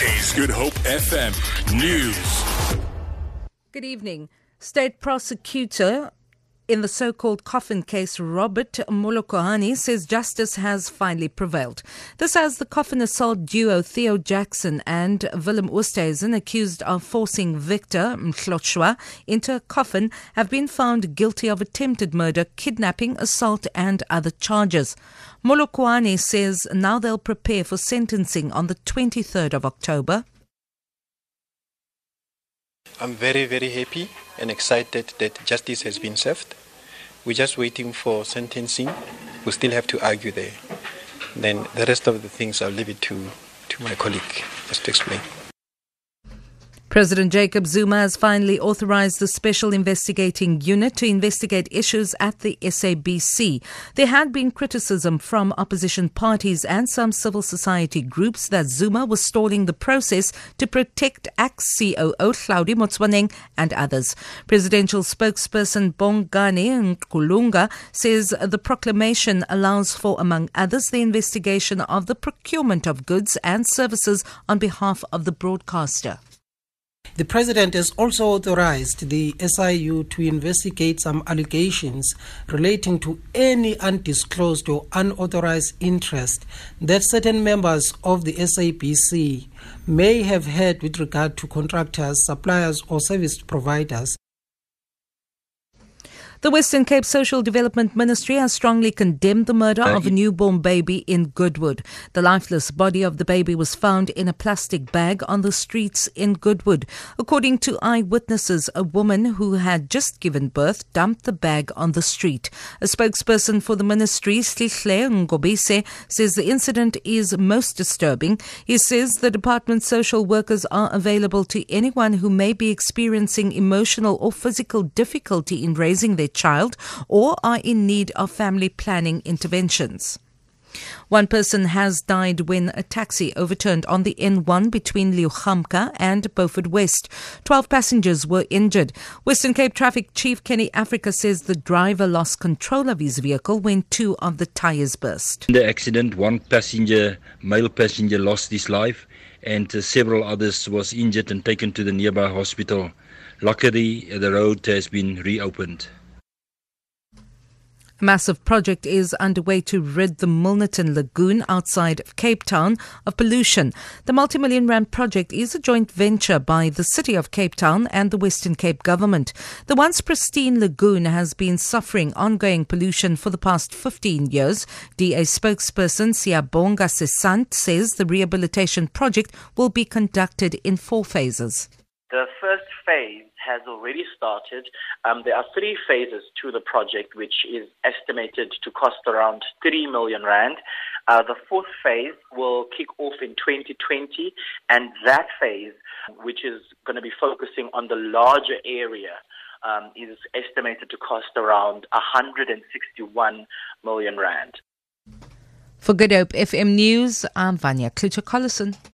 Is Good Hope FM News. Good evening. State prosecutor in the so-called coffin case, Robert Molokoane says justice has finally prevailed. This as the coffin assault duo Theo Jackson and Willem Oosthuizen, accused of forcing Victor Mlotshwa into a coffin, have been found guilty of attempted murder, kidnapping, assault and other charges. Molokoane says now they'll prepare for sentencing on the 23rd of October. I'm very, very happy and excited that justice has been served. We're just waiting for sentencing. We still have to argue there. Then the rest of the things I'll leave it to, to my colleague just to explain. President Jacob Zuma has finally authorized the Special Investigating Unit to investigate issues at the SABC. There had been criticism from opposition parties and some civil society groups that Zuma was stalling the process to protect ex COO Hlaudi Motsoeneng and others. Presidential spokesperson Bongani Ngqulunga says the proclamation allows for, among others, the investigation of the procurement of goods and services on behalf of the broadcaster. The president has also authorized the SIU to investigate some allegations relating to any undisclosed or unauthorized interest that certain members of the SABC may have had with regard to contractors, suppliers, or service providers the Western Cape Social Development Ministry has strongly condemned the murder uh, of a newborn baby in Goodwood. The lifeless body of the baby was found in a plastic bag on the streets in Goodwood. According to eyewitnesses, a woman who had just given birth dumped the bag on the street. A spokesperson for the ministry, Sihle Ngobese, says the incident is most disturbing. He says the department's social workers are available to anyone who may be experiencing emotional or physical difficulty in raising their child or are in need of family planning interventions. One person has died when a taxi overturned on the N1 between Leeugamka and Beaufort West. Twelve passengers were injured. Western Cape Traffic Chief Kenny Africa says the driver lost control of his vehicle when two of the tires burst. In the accident, one passenger, male passenger, lost his life and uh, several others was injured and taken to the nearby hospital. Luckily, the road has been reopened. A massive project is underway to rid the Milnerton Lagoon outside of Cape Town of pollution. The multi-million rand project is a joint venture by the City of Cape Town and the Western Cape government. The once pristine lagoon has been suffering ongoing pollution for the past 15 years. DA spokesperson Siyabonga Sesant says the rehabilitation project will be conducted in four phases. The first phase has already started. Um, there are three phases to the project, which is estimated to cost around 3 million rand. Uh, the fourth phase will kick off in 2020, and that phase, which is going to be focusing on the larger area, um, is estimated to cost around 161 million rand. For Good Hope FM News, I'm Vanya Klutcher Collison.